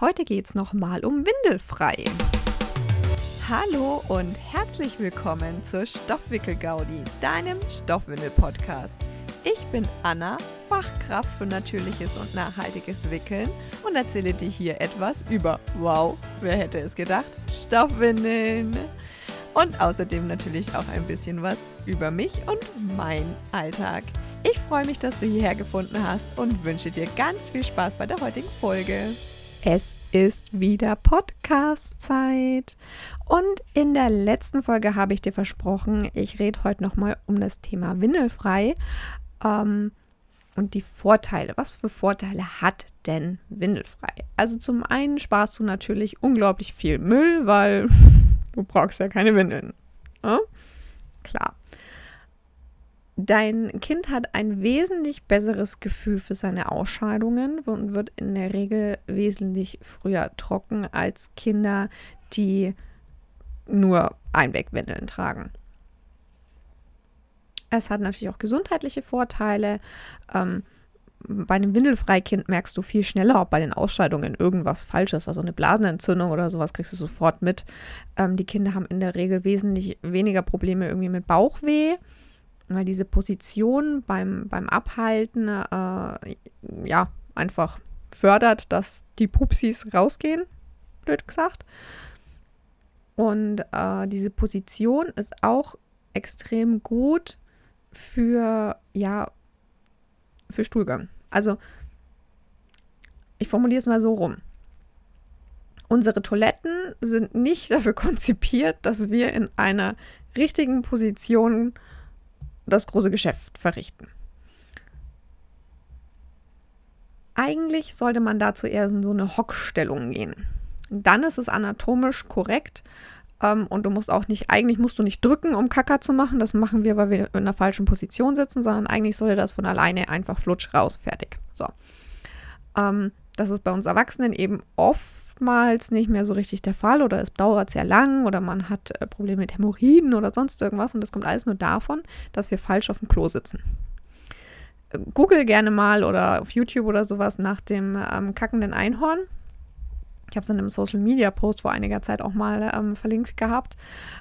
Heute geht es nochmal um Windelfrei. Hallo und herzlich willkommen zur Stoffwickel-Gaudi, deinem Stoffwindel-Podcast. Ich bin Anna, Fachkraft für natürliches und nachhaltiges Wickeln und erzähle dir hier etwas über, wow, wer hätte es gedacht, Stoffwindeln. Und außerdem natürlich auch ein bisschen was über mich und mein Alltag. Ich freue mich, dass du hierher gefunden hast und wünsche dir ganz viel Spaß bei der heutigen Folge. Es ist wieder Podcast-Zeit. Und in der letzten Folge habe ich dir versprochen, ich rede heute nochmal um das Thema Windelfrei ähm, und die Vorteile. Was für Vorteile hat denn Windelfrei? Also zum einen sparst du natürlich unglaublich viel Müll, weil du brauchst ja keine Windeln. Ja? Klar. Dein Kind hat ein wesentlich besseres Gefühl für seine Ausscheidungen und wird in der Regel wesentlich früher trocken als Kinder, die nur Einwegwindeln tragen. Es hat natürlich auch gesundheitliche Vorteile. Ähm, bei einem Windelfreikind merkst du viel schneller, ob bei den Ausscheidungen irgendwas falsch ist. Also eine Blasenentzündung oder sowas kriegst du sofort mit. Ähm, die Kinder haben in der Regel wesentlich weniger Probleme irgendwie mit Bauchweh weil diese Position beim, beim Abhalten äh, ja einfach fördert, dass die Pupsis rausgehen, blöd gesagt. Und äh, diese Position ist auch extrem gut für, ja, für Stuhlgang. Also, ich formuliere es mal so rum. Unsere Toiletten sind nicht dafür konzipiert, dass wir in einer richtigen Position das große Geschäft verrichten. Eigentlich sollte man dazu eher in so eine Hockstellung gehen. Dann ist es anatomisch korrekt ähm, und du musst auch nicht, eigentlich musst du nicht drücken, um Kacker zu machen. Das machen wir, weil wir in einer falschen Position sitzen, sondern eigentlich sollte das von alleine einfach flutsch raus, fertig. So. Ähm, das ist bei uns Erwachsenen eben oftmals nicht mehr so richtig der Fall oder es dauert sehr lang oder man hat äh, Probleme mit Hämorrhoiden oder sonst irgendwas und das kommt alles nur davon, dass wir falsch auf dem Klo sitzen. Google gerne mal oder auf YouTube oder sowas nach dem ähm, kackenden Einhorn. Ich habe es in einem Social Media Post vor einiger Zeit auch mal ähm, verlinkt gehabt,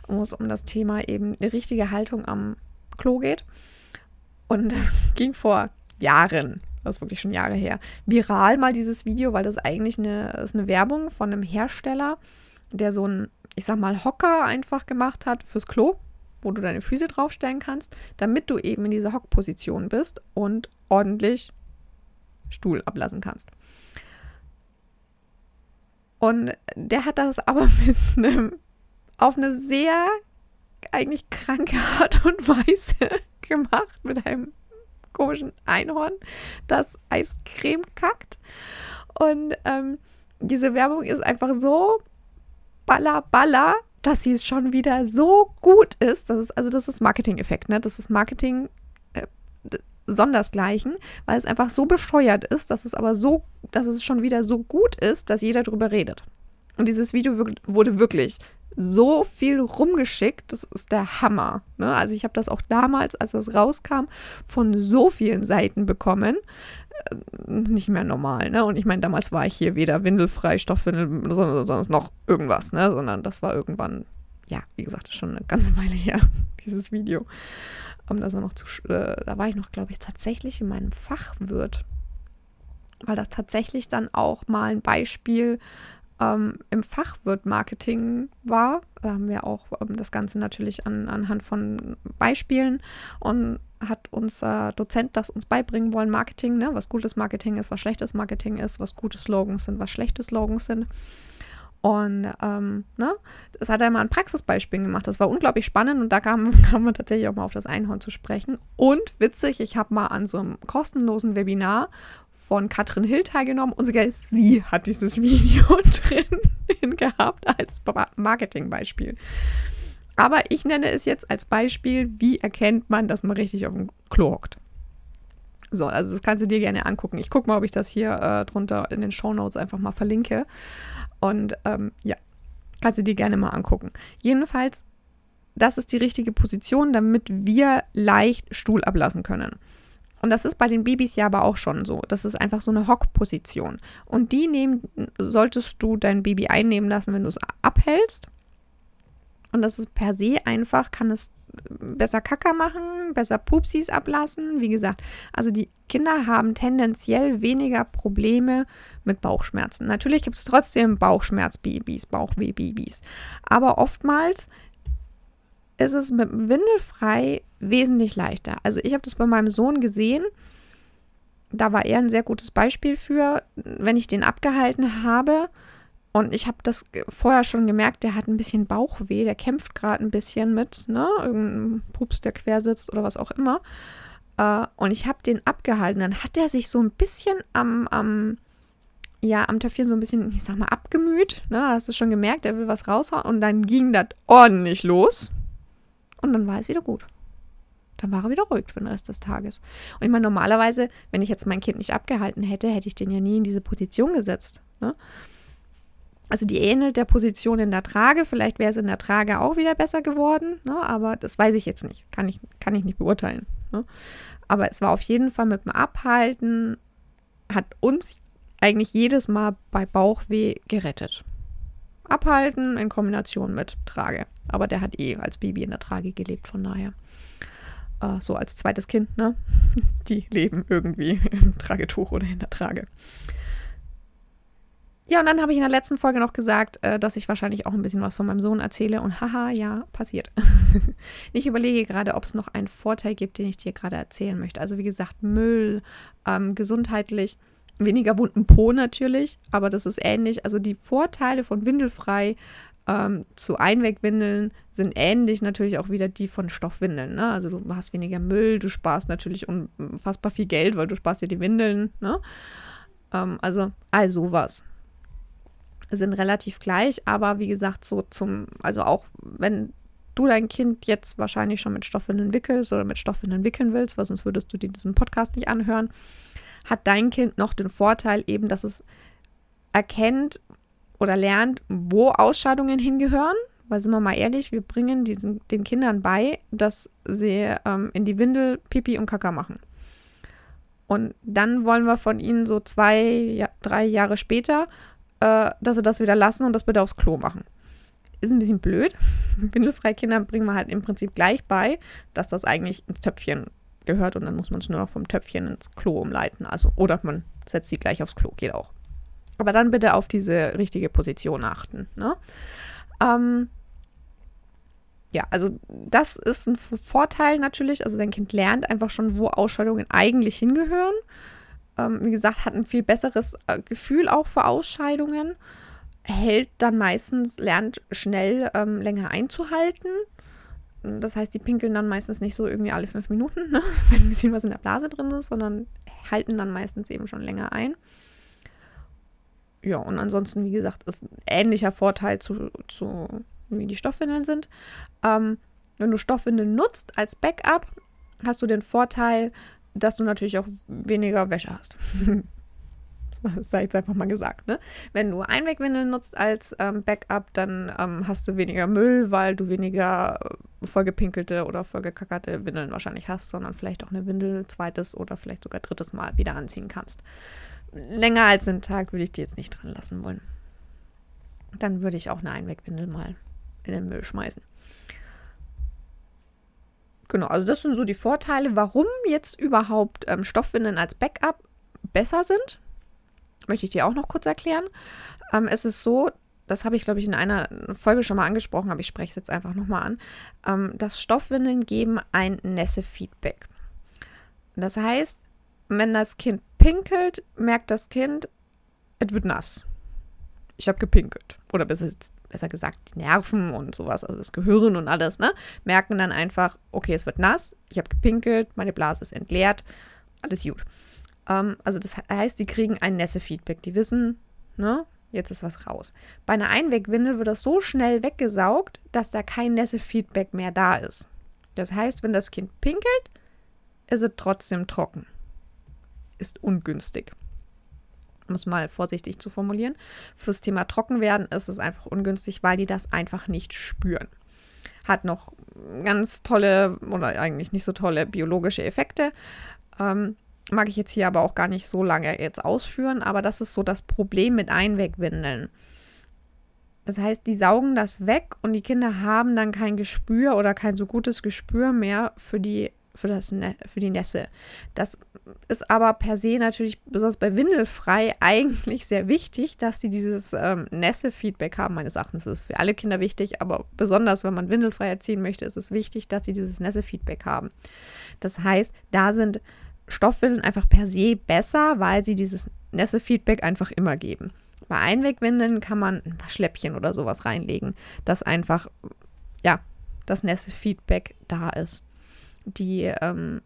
wo es um das Thema eben eine richtige Haltung am Klo geht. Und das ging vor Jahren das ist wirklich schon Jahre her, viral mal dieses Video, weil das eigentlich eine, ist eine Werbung von einem Hersteller, der so ein, ich sag mal, Hocker einfach gemacht hat fürs Klo, wo du deine Füße draufstellen kannst, damit du eben in dieser Hockposition bist und ordentlich Stuhl ablassen kannst. Und der hat das aber mit einem, auf eine sehr eigentlich kranke Art und Weise gemacht, mit einem komischen Einhorn, das Eiscreme kackt. Und ähm, diese Werbung ist einfach so baller, baller, dass sie schon wieder so gut ist. Das ist also das ist Marketing-Effekt, ne? Das ist Marketing äh, sondersgleichen, weil es einfach so bescheuert ist, dass es aber so, dass es schon wieder so gut ist, dass jeder drüber redet. Und dieses Video wurde wirklich so viel rumgeschickt. Das ist der Hammer. Ne? Also ich habe das auch damals, als das rauskam, von so vielen Seiten bekommen. Äh, nicht mehr normal. Ne? Und ich meine, damals war ich hier weder windelfrei, Stoffwindel, sondern noch irgendwas. Ne? Sondern das war irgendwann, ja, wie gesagt, schon eine ganze Weile her, dieses Video. Um, das war noch zu, äh, da war ich noch, glaube ich, tatsächlich in meinem Fachwirt. Weil das tatsächlich dann auch mal ein Beispiel ähm, im Fachwirt-Marketing war. Da haben wir auch ähm, das Ganze natürlich an, anhand von Beispielen und hat unser Dozent das uns beibringen wollen, Marketing, ne? was gutes Marketing ist, was schlechtes Marketing ist, was gute Slogans sind, was schlechte Slogans sind. Und ähm, ne, das hat er mal ein Praxisbeispiel gemacht. Das war unglaublich spannend und da kam, kam man tatsächlich auch mal auf das Einhorn zu sprechen. Und witzig, ich habe mal an so einem kostenlosen Webinar von Katrin Hill teilgenommen und sogar sie hat dieses Video drin gehabt als Marketingbeispiel. Aber ich nenne es jetzt als Beispiel, wie erkennt man, dass man richtig auf dem Klo hockt. So, also das kannst du dir gerne angucken. Ich gucke mal, ob ich das hier äh, drunter in den Show Notes einfach mal verlinke. Und ähm, ja, kannst du dir gerne mal angucken. Jedenfalls, das ist die richtige Position, damit wir leicht Stuhl ablassen können. Und das ist bei den Babys ja aber auch schon so. Das ist einfach so eine Hockposition. Und die nehmen, solltest du dein Baby einnehmen lassen, wenn du es abhältst. Und das ist per se einfach, kann es besser Kacker machen, besser Pupsis ablassen. Wie gesagt, also die Kinder haben tendenziell weniger Probleme mit Bauchschmerzen. Natürlich gibt es trotzdem Bauchschmerzbabys, Bauchwehbabys. Aber oftmals ist es mit Windelfrei wesentlich leichter. Also ich habe das bei meinem Sohn gesehen. Da war er ein sehr gutes Beispiel für, wenn ich den abgehalten habe und ich habe das vorher schon gemerkt, der hat ein bisschen Bauchweh, der kämpft gerade ein bisschen mit, ne? Irgendein Pups, der quer sitzt oder was auch immer. Äh, und ich habe den abgehalten. Dann hat er sich so ein bisschen am, am, ja, am Töpfchen so ein bisschen, ich sag mal, abgemüht. Ne? Hast du schon gemerkt, er will was raushauen. Und dann ging das ordentlich los. Und dann war es wieder gut. Dann war er wieder ruhig für den Rest des Tages. Und ich meine, normalerweise, wenn ich jetzt mein Kind nicht abgehalten hätte, hätte ich den ja nie in diese Position gesetzt. Ne? Also die ähnelt der Position in der Trage. Vielleicht wäre es in der Trage auch wieder besser geworden, ne? aber das weiß ich jetzt nicht. Kann ich, kann ich nicht beurteilen. Ne? Aber es war auf jeden Fall mit dem Abhalten, hat uns eigentlich jedes Mal bei Bauchweh gerettet. Abhalten in Kombination mit Trage. Aber der hat eh als Baby in der Trage gelebt, von daher. Äh, so als zweites Kind, ne? Die leben irgendwie im Tragetuch oder in der Trage. Ja, und dann habe ich in der letzten Folge noch gesagt, äh, dass ich wahrscheinlich auch ein bisschen was von meinem Sohn erzähle. Und haha, ja, passiert. ich überlege gerade, ob es noch einen Vorteil gibt, den ich dir gerade erzählen möchte. Also wie gesagt, Müll, ähm, gesundheitlich, weniger wunden Po natürlich, aber das ist ähnlich. Also die Vorteile von Windelfrei ähm, zu Einwegwindeln sind ähnlich natürlich auch wieder die von Stoffwindeln. Ne? Also du hast weniger Müll, du sparst natürlich unfassbar viel Geld, weil du sparst dir die Windeln. Ne? Ähm, also all sowas sind relativ gleich, aber wie gesagt, so zum, also auch wenn du dein Kind jetzt wahrscheinlich schon mit Stoffwindeln wickelst oder mit Stoffwindeln wickeln willst, weil sonst würdest du dir diesen Podcast nicht anhören, hat dein Kind noch den Vorteil eben, dass es erkennt oder lernt, wo Ausscheidungen hingehören. Weil sind wir mal ehrlich, wir bringen diesen, den Kindern bei, dass sie ähm, in die Windel Pipi und Kaka machen. Und dann wollen wir von ihnen so zwei, ja, drei Jahre später äh, dass sie das wieder lassen und das bitte aufs Klo machen. Ist ein bisschen blöd. Windelfreie Kinder bringen wir halt im Prinzip gleich bei, dass das eigentlich ins Töpfchen gehört und dann muss man es nur noch vom Töpfchen ins Klo umleiten. Also, oder man setzt sie gleich aufs Klo, geht auch. Aber dann bitte auf diese richtige Position achten. Ne? Ähm, ja, also das ist ein Vorteil natürlich. Also dein Kind lernt einfach schon, wo Ausscheidungen eigentlich hingehören ähm, wie gesagt, hat ein viel besseres äh, Gefühl auch für Ausscheidungen, hält dann meistens, lernt schnell ähm, länger einzuhalten. Das heißt, die pinkeln dann meistens nicht so irgendwie alle fünf Minuten, ne? wenn ein bisschen was in der Blase drin ist, sondern halten dann meistens eben schon länger ein. Ja, und ansonsten, wie gesagt, ist ein ähnlicher Vorteil zu, zu wie die Stoffwindeln sind. Ähm, wenn du Stoffwindeln nutzt als Backup, hast du den Vorteil, dass du natürlich auch weniger Wäsche hast. das sei jetzt einfach mal gesagt, ne? Wenn du Einwegwindeln nutzt als ähm, Backup, dann ähm, hast du weniger Müll, weil du weniger äh, vollgepinkelte oder vollgekackerte Windeln wahrscheinlich hast, sondern vielleicht auch eine Windel zweites oder vielleicht sogar drittes Mal wieder anziehen kannst. Länger als einen Tag würde ich dir jetzt nicht dran lassen wollen. Dann würde ich auch eine Einwegwindel mal in den Müll schmeißen. Genau, also das sind so die Vorteile, warum jetzt überhaupt ähm, Stoffwindeln als Backup besser sind. Möchte ich dir auch noch kurz erklären. Ähm, es ist so, das habe ich, glaube ich, in einer Folge schon mal angesprochen, aber ich spreche es jetzt einfach nochmal an, ähm, dass Stoffwindeln geben ein Nässe-Feedback. Das heißt, wenn das Kind pinkelt, merkt das Kind, es wird nass. Ich habe gepinkelt. Oder besser, gesagt, die Nerven und sowas, also das Gehirn und alles, ne, merken dann einfach, okay, es wird nass, ich habe gepinkelt, meine Blase ist entleert, alles gut. Ähm, also das heißt, die kriegen ein Nässe-Feedback. Die wissen, ne, jetzt ist was raus. Bei einer Einwegwindel wird das so schnell weggesaugt, dass da kein Nässe-Feedback mehr da ist. Das heißt, wenn das Kind pinkelt, ist es trotzdem trocken. Ist ungünstig um es mal vorsichtig zu formulieren. Fürs Thema Trockenwerden ist es einfach ungünstig, weil die das einfach nicht spüren. Hat noch ganz tolle oder eigentlich nicht so tolle biologische Effekte. Ähm, mag ich jetzt hier aber auch gar nicht so lange jetzt ausführen, aber das ist so das Problem mit Einwegwindeln. Das heißt, die saugen das weg und die Kinder haben dann kein Gespür oder kein so gutes Gespür mehr für die, für das, für die Nässe. Das ist aber per se natürlich, besonders bei Windelfrei, eigentlich sehr wichtig, dass sie dieses ähm, Nässe-Feedback haben. Meines Erachtens ist es für alle Kinder wichtig, aber besonders, wenn man windelfrei erziehen möchte, ist es wichtig, dass sie dieses Nässe-Feedback haben. Das heißt, da sind Stoffwindeln einfach per se besser, weil sie dieses Nässe-Feedback einfach immer geben. Bei Einwegwindeln kann man ein paar Schläppchen oder sowas reinlegen, dass einfach, ja, das Nässe-Feedback da ist. Die ähm,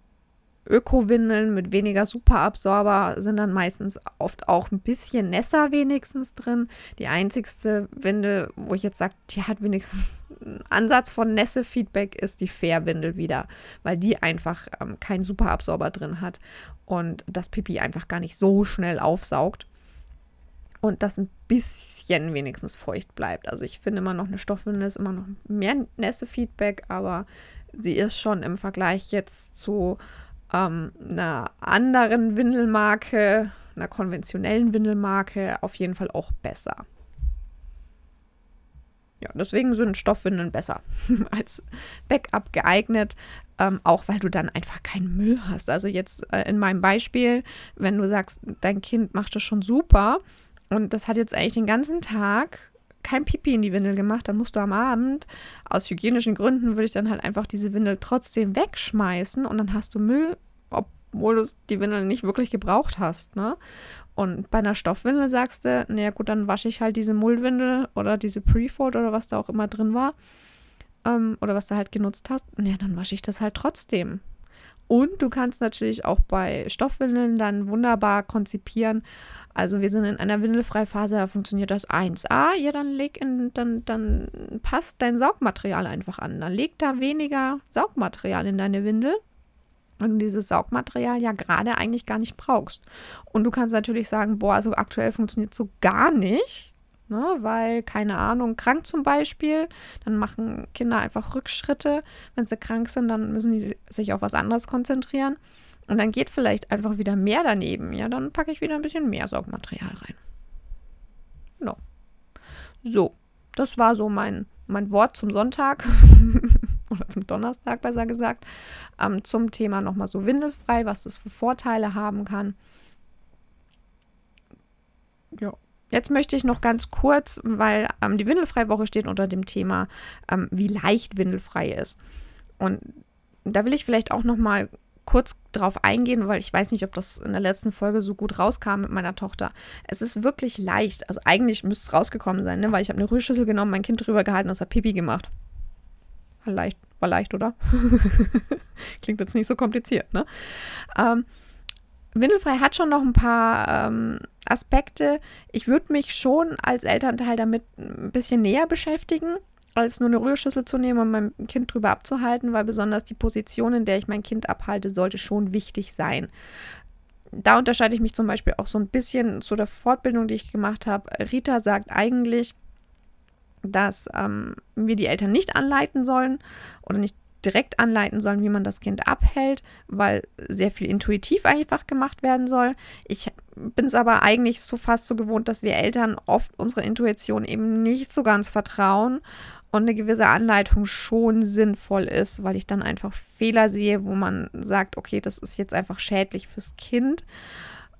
Öko-Windeln mit weniger Superabsorber sind dann meistens oft auch ein bisschen nässer wenigstens drin. Die einzigste Windel, wo ich jetzt sage, die hat wenigstens einen Ansatz von Nässe-Feedback, ist die Fair-Windel wieder, weil die einfach ähm, keinen Superabsorber drin hat und das Pipi einfach gar nicht so schnell aufsaugt und das ein bisschen wenigstens feucht bleibt. Also ich finde immer noch eine Stoffwindel ist immer noch mehr Nässe-Feedback, aber sie ist schon im Vergleich jetzt zu ähm, einer anderen Windelmarke, einer konventionellen Windelmarke auf jeden Fall auch besser. Ja, deswegen sind Stoffwindeln besser als Backup geeignet, ähm, auch weil du dann einfach keinen Müll hast. Also jetzt äh, in meinem Beispiel, wenn du sagst, dein Kind macht das schon super und das hat jetzt eigentlich den ganzen Tag kein Pipi in die Windel gemacht, dann musst du am Abend aus hygienischen Gründen würde ich dann halt einfach diese Windel trotzdem wegschmeißen und dann hast du Müll, obwohl du die Windel nicht wirklich gebraucht hast, ne? Und bei einer Stoffwindel sagst du, naja gut, dann wasche ich halt diese Mullwindel oder diese Prefold oder was da auch immer drin war ähm, oder was du halt genutzt hast, naja, dann wasche ich das halt trotzdem. Und du kannst natürlich auch bei Stoffwindeln dann wunderbar konzipieren, also wir sind in einer Windelfreiphase, da funktioniert das 1a. Ja, dann leg in, dann, dann passt dein Saugmaterial einfach an. Dann leg da weniger Saugmaterial in deine Windel. Und du dieses Saugmaterial ja gerade eigentlich gar nicht brauchst. Und du kannst natürlich sagen, boah, also aktuell funktioniert so gar nicht, ne, weil, keine Ahnung, krank zum Beispiel, dann machen Kinder einfach Rückschritte. Wenn sie krank sind, dann müssen die sich auf was anderes konzentrieren. Und dann geht vielleicht einfach wieder mehr daneben. Ja, dann packe ich wieder ein bisschen mehr Saugmaterial rein. No. So, das war so mein, mein Wort zum Sonntag. oder zum Donnerstag besser gesagt. Ähm, zum Thema nochmal so windelfrei, was das für Vorteile haben kann. Ja. Jetzt möchte ich noch ganz kurz, weil ähm, die Windelfreiwoche steht unter dem Thema, ähm, wie leicht windelfrei ist. Und da will ich vielleicht auch noch mal kurz drauf eingehen, weil ich weiß nicht, ob das in der letzten Folge so gut rauskam mit meiner Tochter. Es ist wirklich leicht. Also eigentlich müsste es rausgekommen sein, ne? weil ich habe eine Rührschüssel genommen, mein Kind drüber gehalten und es hat Pipi gemacht. War leicht, war leicht, oder? Klingt jetzt nicht so kompliziert, ne? Ähm, Windelfrei hat schon noch ein paar ähm, Aspekte. Ich würde mich schon als Elternteil damit ein bisschen näher beschäftigen als nur eine Rührschüssel zu nehmen und mein Kind drüber abzuhalten, weil besonders die Position, in der ich mein Kind abhalte, sollte schon wichtig sein. Da unterscheide ich mich zum Beispiel auch so ein bisschen zu der Fortbildung, die ich gemacht habe. Rita sagt eigentlich, dass ähm, wir die Eltern nicht anleiten sollen oder nicht direkt anleiten sollen, wie man das Kind abhält, weil sehr viel intuitiv einfach gemacht werden soll. Ich bin es aber eigentlich so fast so gewohnt, dass wir Eltern oft unserer Intuition eben nicht so ganz vertrauen und eine gewisse Anleitung schon sinnvoll ist, weil ich dann einfach Fehler sehe, wo man sagt, okay, das ist jetzt einfach schädlich fürs Kind,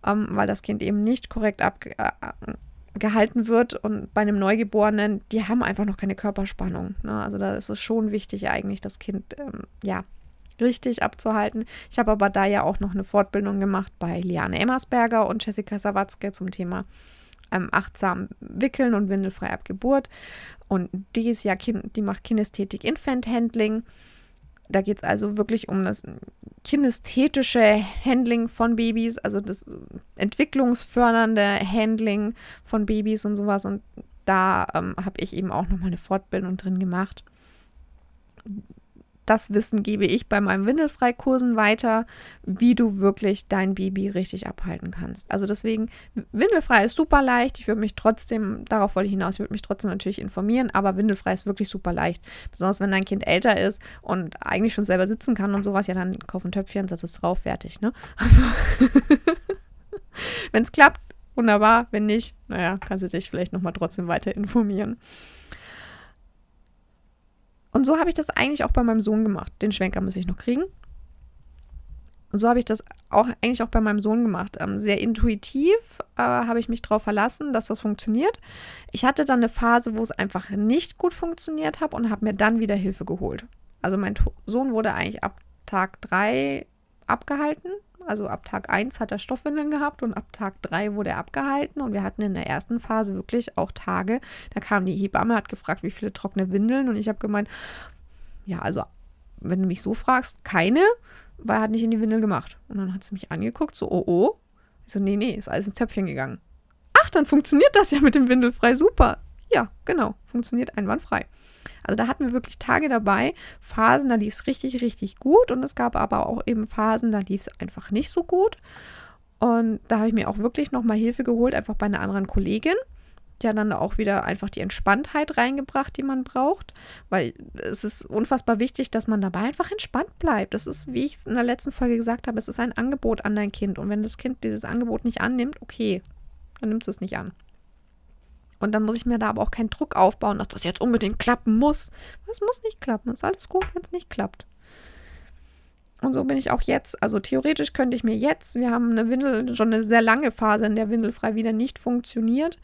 ähm, weil das Kind eben nicht korrekt abgehalten äh, wird. Und bei einem Neugeborenen, die haben einfach noch keine Körperspannung. Ne? Also da ist es schon wichtig, eigentlich das Kind, ähm, ja, richtig abzuhalten. Ich habe aber da ja auch noch eine Fortbildung gemacht bei Liane Emmersberger und Jessica Sawatzke zum Thema ähm, achtsam wickeln und windelfrei ab Geburt. Und die ist ja, die macht Kinästhetik Infant Handling. Da geht es also wirklich um das kinästhetische Handling von Babys, also das entwicklungsfördernde Handling von Babys und sowas. Und da ähm, habe ich eben auch nochmal eine Fortbildung drin gemacht. Das Wissen gebe ich bei meinen Windelfreikursen weiter, wie du wirklich dein Baby richtig abhalten kannst. Also deswegen, Windelfrei ist super leicht. Ich würde mich trotzdem, darauf wollte ich hinaus, ich würde mich trotzdem natürlich informieren, aber Windelfrei ist wirklich super leicht. Besonders wenn dein Kind älter ist und eigentlich schon selber sitzen kann und sowas, ja, dann kauf ein Töpfchen, setz es drauf, fertig, ne? Also, wenn es klappt, wunderbar. Wenn nicht, naja, kannst du dich vielleicht nochmal trotzdem weiter informieren. Und so habe ich das eigentlich auch bei meinem Sohn gemacht. Den Schwenker muss ich noch kriegen. Und so habe ich das auch eigentlich auch bei meinem Sohn gemacht. Ähm, sehr intuitiv äh, habe ich mich darauf verlassen, dass das funktioniert. Ich hatte dann eine Phase, wo es einfach nicht gut funktioniert hat und habe mir dann wieder Hilfe geholt. Also mein Sohn wurde eigentlich ab Tag 3 abgehalten also ab Tag 1 hat er Stoffwindeln gehabt und ab Tag 3 wurde er abgehalten. Und wir hatten in der ersten Phase wirklich auch Tage, da kam die Hebamme, hat gefragt, wie viele trockene Windeln. Und ich habe gemeint, ja, also wenn du mich so fragst, keine, weil er hat nicht in die Windel gemacht. Und dann hat sie mich angeguckt, so, oh, oh. Ich so, nee, nee, ist alles ins Töpfchen gegangen. Ach, dann funktioniert das ja mit dem Windelfrei super. Ja, genau, funktioniert einwandfrei. Also da hatten wir wirklich Tage dabei, Phasen, da lief es richtig, richtig gut und es gab aber auch eben Phasen, da lief es einfach nicht so gut. Und da habe ich mir auch wirklich nochmal Hilfe geholt, einfach bei einer anderen Kollegin. Die hat dann auch wieder einfach die Entspanntheit reingebracht, die man braucht, weil es ist unfassbar wichtig, dass man dabei einfach entspannt bleibt. Das ist, wie ich es in der letzten Folge gesagt habe, es ist ein Angebot an dein Kind. Und wenn das Kind dieses Angebot nicht annimmt, okay, dann nimmt es es nicht an. Und dann muss ich mir da aber auch keinen Druck aufbauen, dass das jetzt unbedingt klappen muss. Es muss nicht klappen. Es ist alles gut, wenn es nicht klappt. Und so bin ich auch jetzt. Also theoretisch könnte ich mir jetzt, wir haben eine Windel, schon eine sehr lange Phase, in der Windelfrei wieder nicht funktioniert.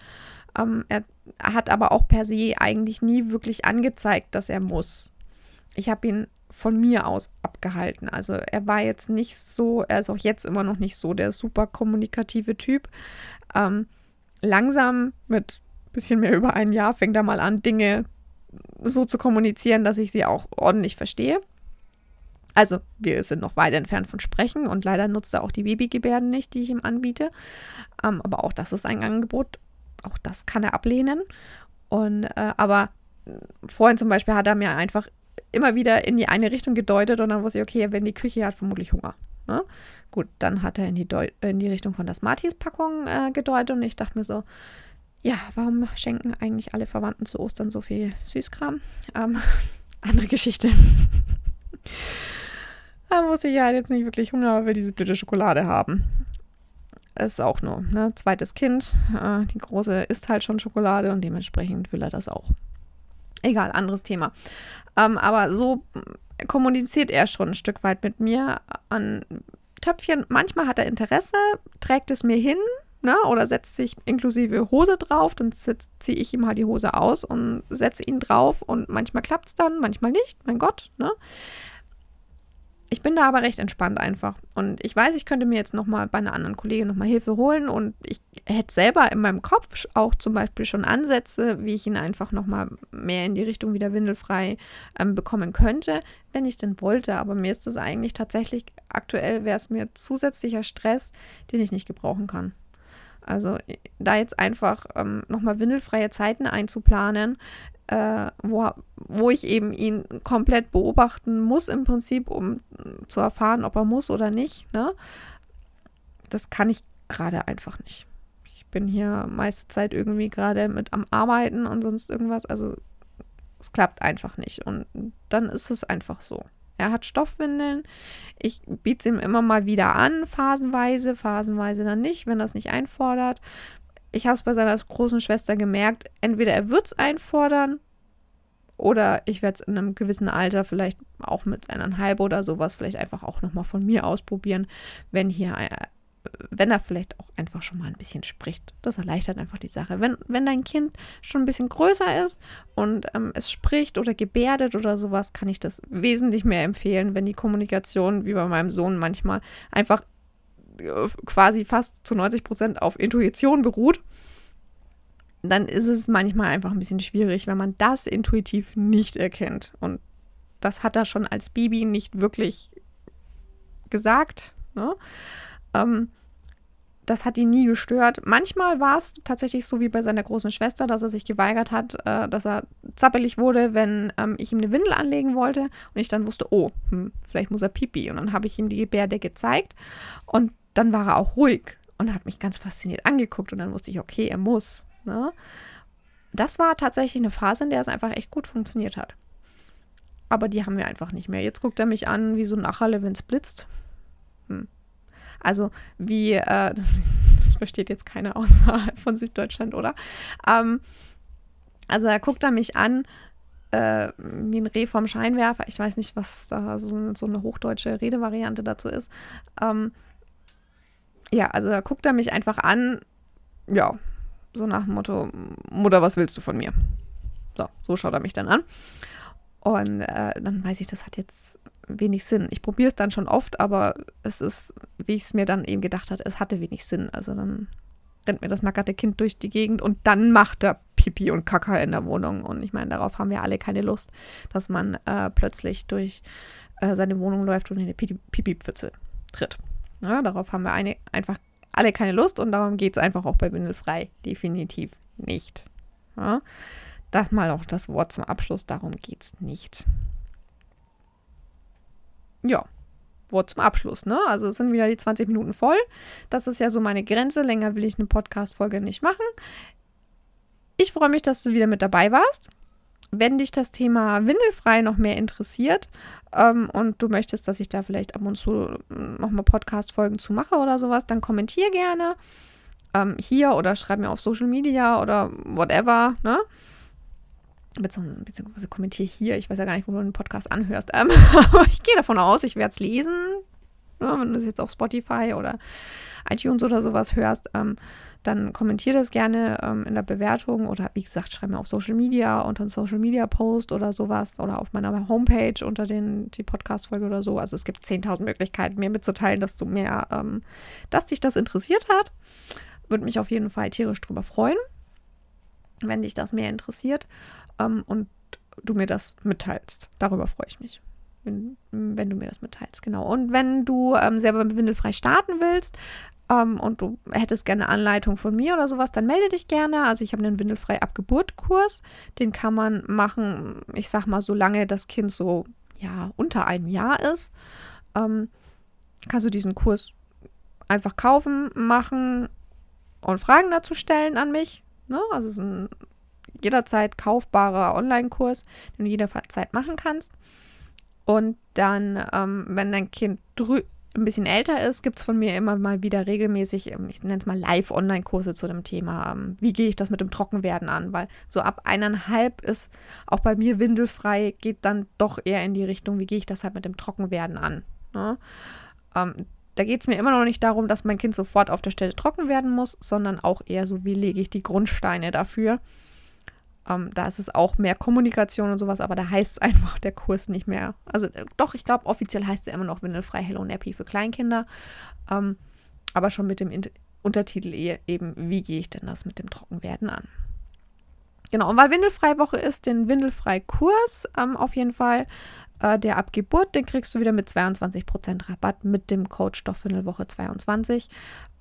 Ähm, er hat aber auch per se eigentlich nie wirklich angezeigt, dass er muss. Ich habe ihn von mir aus abgehalten. Also er war jetzt nicht so, er ist auch jetzt immer noch nicht so der super kommunikative Typ. Ähm, langsam mit bisschen mehr über ein Jahr, fängt er mal an, Dinge so zu kommunizieren, dass ich sie auch ordentlich verstehe. Also, wir sind noch weit entfernt von Sprechen und leider nutzt er auch die Babygebärden nicht, die ich ihm anbiete. Ähm, aber auch das ist ein Angebot. Auch das kann er ablehnen. Und, äh, aber vorhin zum Beispiel hat er mir einfach immer wieder in die eine Richtung gedeutet und dann wusste ich, okay, wenn die Küche hat vermutlich Hunger. Ne? Gut, dann hat er in die, Deu in die Richtung von der Smarties-Packung äh, gedeutet und ich dachte mir so, ja, warum schenken eigentlich alle Verwandten zu Ostern so viel Süßkram? Ähm, andere Geschichte. da muss ich ja jetzt nicht wirklich Hunger, aber will diese blöde Schokolade haben. Ist auch nur, ne? Zweites Kind. Äh, die Große isst halt schon Schokolade und dementsprechend will er das auch. Egal, anderes Thema. Ähm, aber so kommuniziert er schon ein Stück weit mit mir an Töpfchen. Manchmal hat er Interesse, trägt es mir hin, ne? oder setzt sich inklusive Hose drauf, dann ziehe ich ihm halt die Hose aus und setze ihn drauf und manchmal klappt es dann, manchmal nicht, mein Gott. Ne? Ich bin da aber recht entspannt einfach. Und ich weiß, ich könnte mir jetzt nochmal bei einer anderen Kollegin nochmal Hilfe holen. Und ich hätte selber in meinem Kopf auch zum Beispiel schon Ansätze, wie ich ihn einfach nochmal mehr in die Richtung wieder windelfrei ähm, bekommen könnte, wenn ich denn wollte. Aber mir ist das eigentlich tatsächlich, aktuell wäre es mir zusätzlicher Stress, den ich nicht gebrauchen kann. Also da jetzt einfach ähm, nochmal windelfreie Zeiten einzuplanen, äh, wo, wo ich eben ihn komplett beobachten muss im Prinzip, um zu erfahren, ob er muss oder nicht. Ne? Das kann ich gerade einfach nicht. Ich bin hier meiste Zeit irgendwie gerade mit am Arbeiten und sonst irgendwas. Also es klappt einfach nicht. Und dann ist es einfach so. Er hat Stoffwindeln. Ich biete es ihm immer mal wieder an, phasenweise, phasenweise dann nicht, wenn es nicht einfordert. Ich habe es bei seiner großen Schwester gemerkt, entweder er wird es einfordern oder ich werde es in einem gewissen Alter vielleicht auch mit eineinhalb oder sowas vielleicht einfach auch nochmal von mir ausprobieren, wenn hier äh, wenn er vielleicht auch einfach schon mal ein bisschen spricht. Das erleichtert einfach die Sache. Wenn, wenn dein Kind schon ein bisschen größer ist und ähm, es spricht oder gebärdet oder sowas, kann ich das wesentlich mehr empfehlen, wenn die Kommunikation, wie bei meinem Sohn manchmal, einfach äh, quasi fast zu 90 Prozent auf Intuition beruht. Dann ist es manchmal einfach ein bisschen schwierig, wenn man das intuitiv nicht erkennt. Und das hat er schon als Baby nicht wirklich gesagt. Ne? Ähm, das hat ihn nie gestört. Manchmal war es tatsächlich so wie bei seiner großen Schwester, dass er sich geweigert hat, äh, dass er zappelig wurde, wenn ähm, ich ihm eine Windel anlegen wollte und ich dann wusste, oh, hm, vielleicht muss er pipi. Und dann habe ich ihm die Gebärde gezeigt und dann war er auch ruhig und hat mich ganz fasziniert angeguckt und dann wusste ich, okay, er muss. Ne? Das war tatsächlich eine Phase, in der es einfach echt gut funktioniert hat. Aber die haben wir einfach nicht mehr. Jetzt guckt er mich an wie so ein Acherle, wenn es blitzt. Hm. Also wie, äh, das, das, versteht jetzt keiner außerhalb von Süddeutschland, oder? Ähm, also er guckt er mich an äh, wie ein Reh vom Scheinwerfer. Ich weiß nicht, was da so, so eine hochdeutsche Redevariante dazu ist. Ähm, ja, also da guckt er mich einfach an. Ja, so nach dem Motto, Mutter, was willst du von mir? So, so schaut er mich dann an. Und äh, dann weiß ich, das hat jetzt wenig Sinn. Ich probiere es dann schon oft, aber es ist, wie ich es mir dann eben gedacht habe, es hatte wenig Sinn. Also dann rennt mir das nackerte Kind durch die Gegend und dann macht er Pipi und Kaka in der Wohnung. Und ich meine, darauf haben wir alle keine Lust, dass man äh, plötzlich durch äh, seine Wohnung läuft und in eine Pipi-Pfütze tritt. Ja, darauf haben wir eine, einfach alle keine Lust und darum geht es einfach auch bei Windelfrei definitiv nicht. Ja, das mal auch das Wort zum Abschluss, darum geht es nicht ja, Wort zum Abschluss, ne? Also es sind wieder die 20 Minuten voll. Das ist ja so meine Grenze. Länger will ich eine Podcast-Folge nicht machen. Ich freue mich, dass du wieder mit dabei warst. Wenn dich das Thema Windelfrei noch mehr interessiert ähm, und du möchtest, dass ich da vielleicht ab und zu nochmal Podcast-Folgen zu mache oder sowas, dann kommentier gerne ähm, hier oder schreib mir auf Social Media oder whatever, ne? Beziehungsweise kommentiere hier. Ich weiß ja gar nicht, wo du den Podcast anhörst. Ähm, aber ich gehe davon aus, ich werde es lesen. Ja, wenn du es jetzt auf Spotify oder iTunes oder sowas hörst, ähm, dann kommentiere das gerne ähm, in der Bewertung oder wie gesagt, schreib mir auf Social Media unter einen Social Media Post oder sowas oder auf meiner Homepage unter den, die Podcast-Folge oder so. Also es gibt 10.000 Möglichkeiten, mir mitzuteilen, dass du mehr, ähm, dass dich das interessiert hat. Würde mich auf jeden Fall tierisch drüber freuen, wenn dich das mehr interessiert ähm, und du mir das mitteilst. Darüber freue ich mich. Wenn, wenn, du mir das mitteilst, genau. Und wenn du ähm, selber Windelfrei starten willst ähm, und du hättest gerne Anleitung von mir oder sowas, dann melde dich gerne. Also ich habe einen Windelfrei Abgeburt-Kurs. Den kann man machen, ich sag mal, solange das Kind so ja unter einem Jahr ist. Ähm, kannst du diesen Kurs einfach kaufen, machen und Fragen dazu stellen an mich. Ne? Also es ist ein jederzeit kaufbarer Online-Kurs, den du jederzeit machen kannst. Und dann, ähm, wenn dein Kind ein bisschen älter ist, gibt es von mir immer mal wieder regelmäßig, ähm, ich nenne es mal Live-Online-Kurse zu dem Thema. Ähm, wie gehe ich das mit dem Trockenwerden an? Weil so ab eineinhalb ist auch bei mir windelfrei, geht dann doch eher in die Richtung, wie gehe ich das halt mit dem Trockenwerden an? Ne? Ähm, da geht es mir immer noch nicht darum, dass mein Kind sofort auf der Stelle trocken werden muss, sondern auch eher so, wie lege ich die Grundsteine dafür, ähm, da ist es auch mehr Kommunikation und sowas, aber da heißt es einfach der Kurs nicht mehr. Also äh, doch, ich glaube, offiziell heißt er immer noch Windelfrei Hello Nappy für Kleinkinder. Ähm, aber schon mit dem In Untertitel eben, wie gehe ich denn das mit dem Trockenwerden an? Genau, und weil Windelfrei-Woche ist, den Windelfrei-Kurs ähm, auf jeden Fall, äh, der ab Geburt, den kriegst du wieder mit 22% Rabatt mit dem Code Stoffwindelwoche 22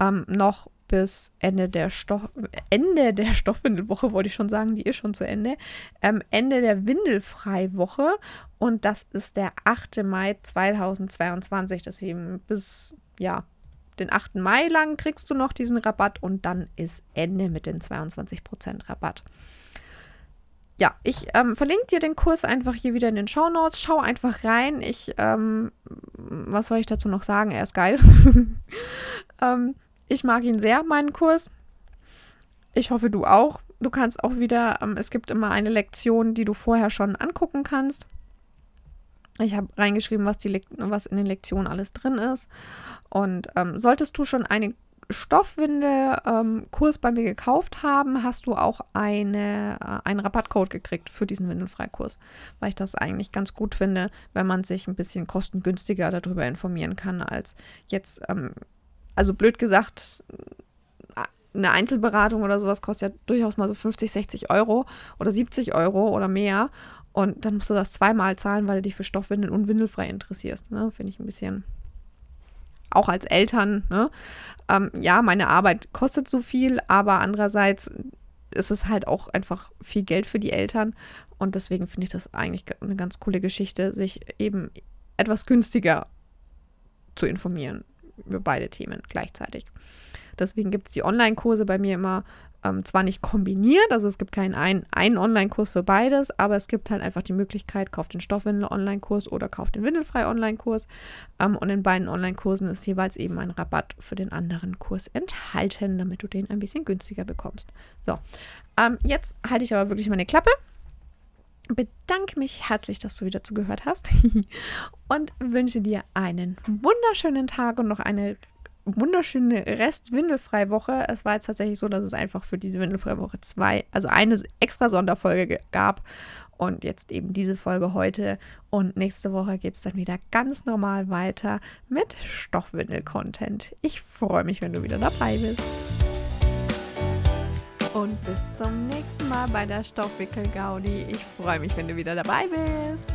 ähm, noch bis Ende der Stoff Ende der Stoffwindelwoche, wollte ich schon sagen, die ist schon zu Ende. Ähm, Ende der Windelfreiwoche und das ist der 8. Mai 2022. Das eben bis, ja, den 8. Mai lang kriegst du noch diesen Rabatt und dann ist Ende mit den 22% Rabatt. Ja, ich ähm, verlinke dir den Kurs einfach hier wieder in den Show Notes. Schau einfach rein. Ich, ähm, was soll ich dazu noch sagen? Er ist geil. ähm, ich mag ihn sehr, meinen Kurs. Ich hoffe, du auch. Du kannst auch wieder, ähm, es gibt immer eine Lektion, die du vorher schon angucken kannst. Ich habe reingeschrieben, was, die was in den Lektionen alles drin ist. Und ähm, solltest du schon einen Stoffwindel-Kurs ähm, bei mir gekauft haben, hast du auch eine, äh, einen Rabattcode gekriegt für diesen Windelfreikurs, weil ich das eigentlich ganz gut finde, wenn man sich ein bisschen kostengünstiger darüber informieren kann, als jetzt ähm, also blöd gesagt, eine Einzelberatung oder sowas kostet ja durchaus mal so 50, 60 Euro oder 70 Euro oder mehr. Und dann musst du das zweimal zahlen, weil du dich für Stoffwindeln und windelfrei interessierst. Ne? Finde ich ein bisschen auch als Eltern, ne? ähm, ja, meine Arbeit kostet so viel, aber andererseits ist es halt auch einfach viel Geld für die Eltern. Und deswegen finde ich das eigentlich eine ganz coole Geschichte, sich eben etwas günstiger zu informieren über beide Themen gleichzeitig. Deswegen gibt es die Online-Kurse bei mir immer ähm, zwar nicht kombiniert, also es gibt keinen ein, einen Online-Kurs für beides, aber es gibt halt einfach die Möglichkeit, kauft den Stoffwindel-Online-Kurs oder kauft den Windelfrei-Online-Kurs. Ähm, und in beiden Online-Kursen ist jeweils eben ein Rabatt für den anderen Kurs enthalten, damit du den ein bisschen günstiger bekommst. So, ähm, jetzt halte ich aber wirklich meine Klappe bedanke mich herzlich, dass du wieder zugehört hast und wünsche dir einen wunderschönen Tag und noch eine wunderschöne Rest-Windelfrei-Woche. Es war jetzt tatsächlich so, dass es einfach für diese Windelfrei-Woche zwei, also eine extra Sonderfolge gab. Und jetzt eben diese Folge heute. Und nächste Woche geht es dann wieder ganz normal weiter mit Stoffwindel-Content. Ich freue mich, wenn du wieder dabei bist. Und bis zum nächsten Mal bei der Stoffwickel-Gaudi. Ich freue mich, wenn du wieder dabei bist.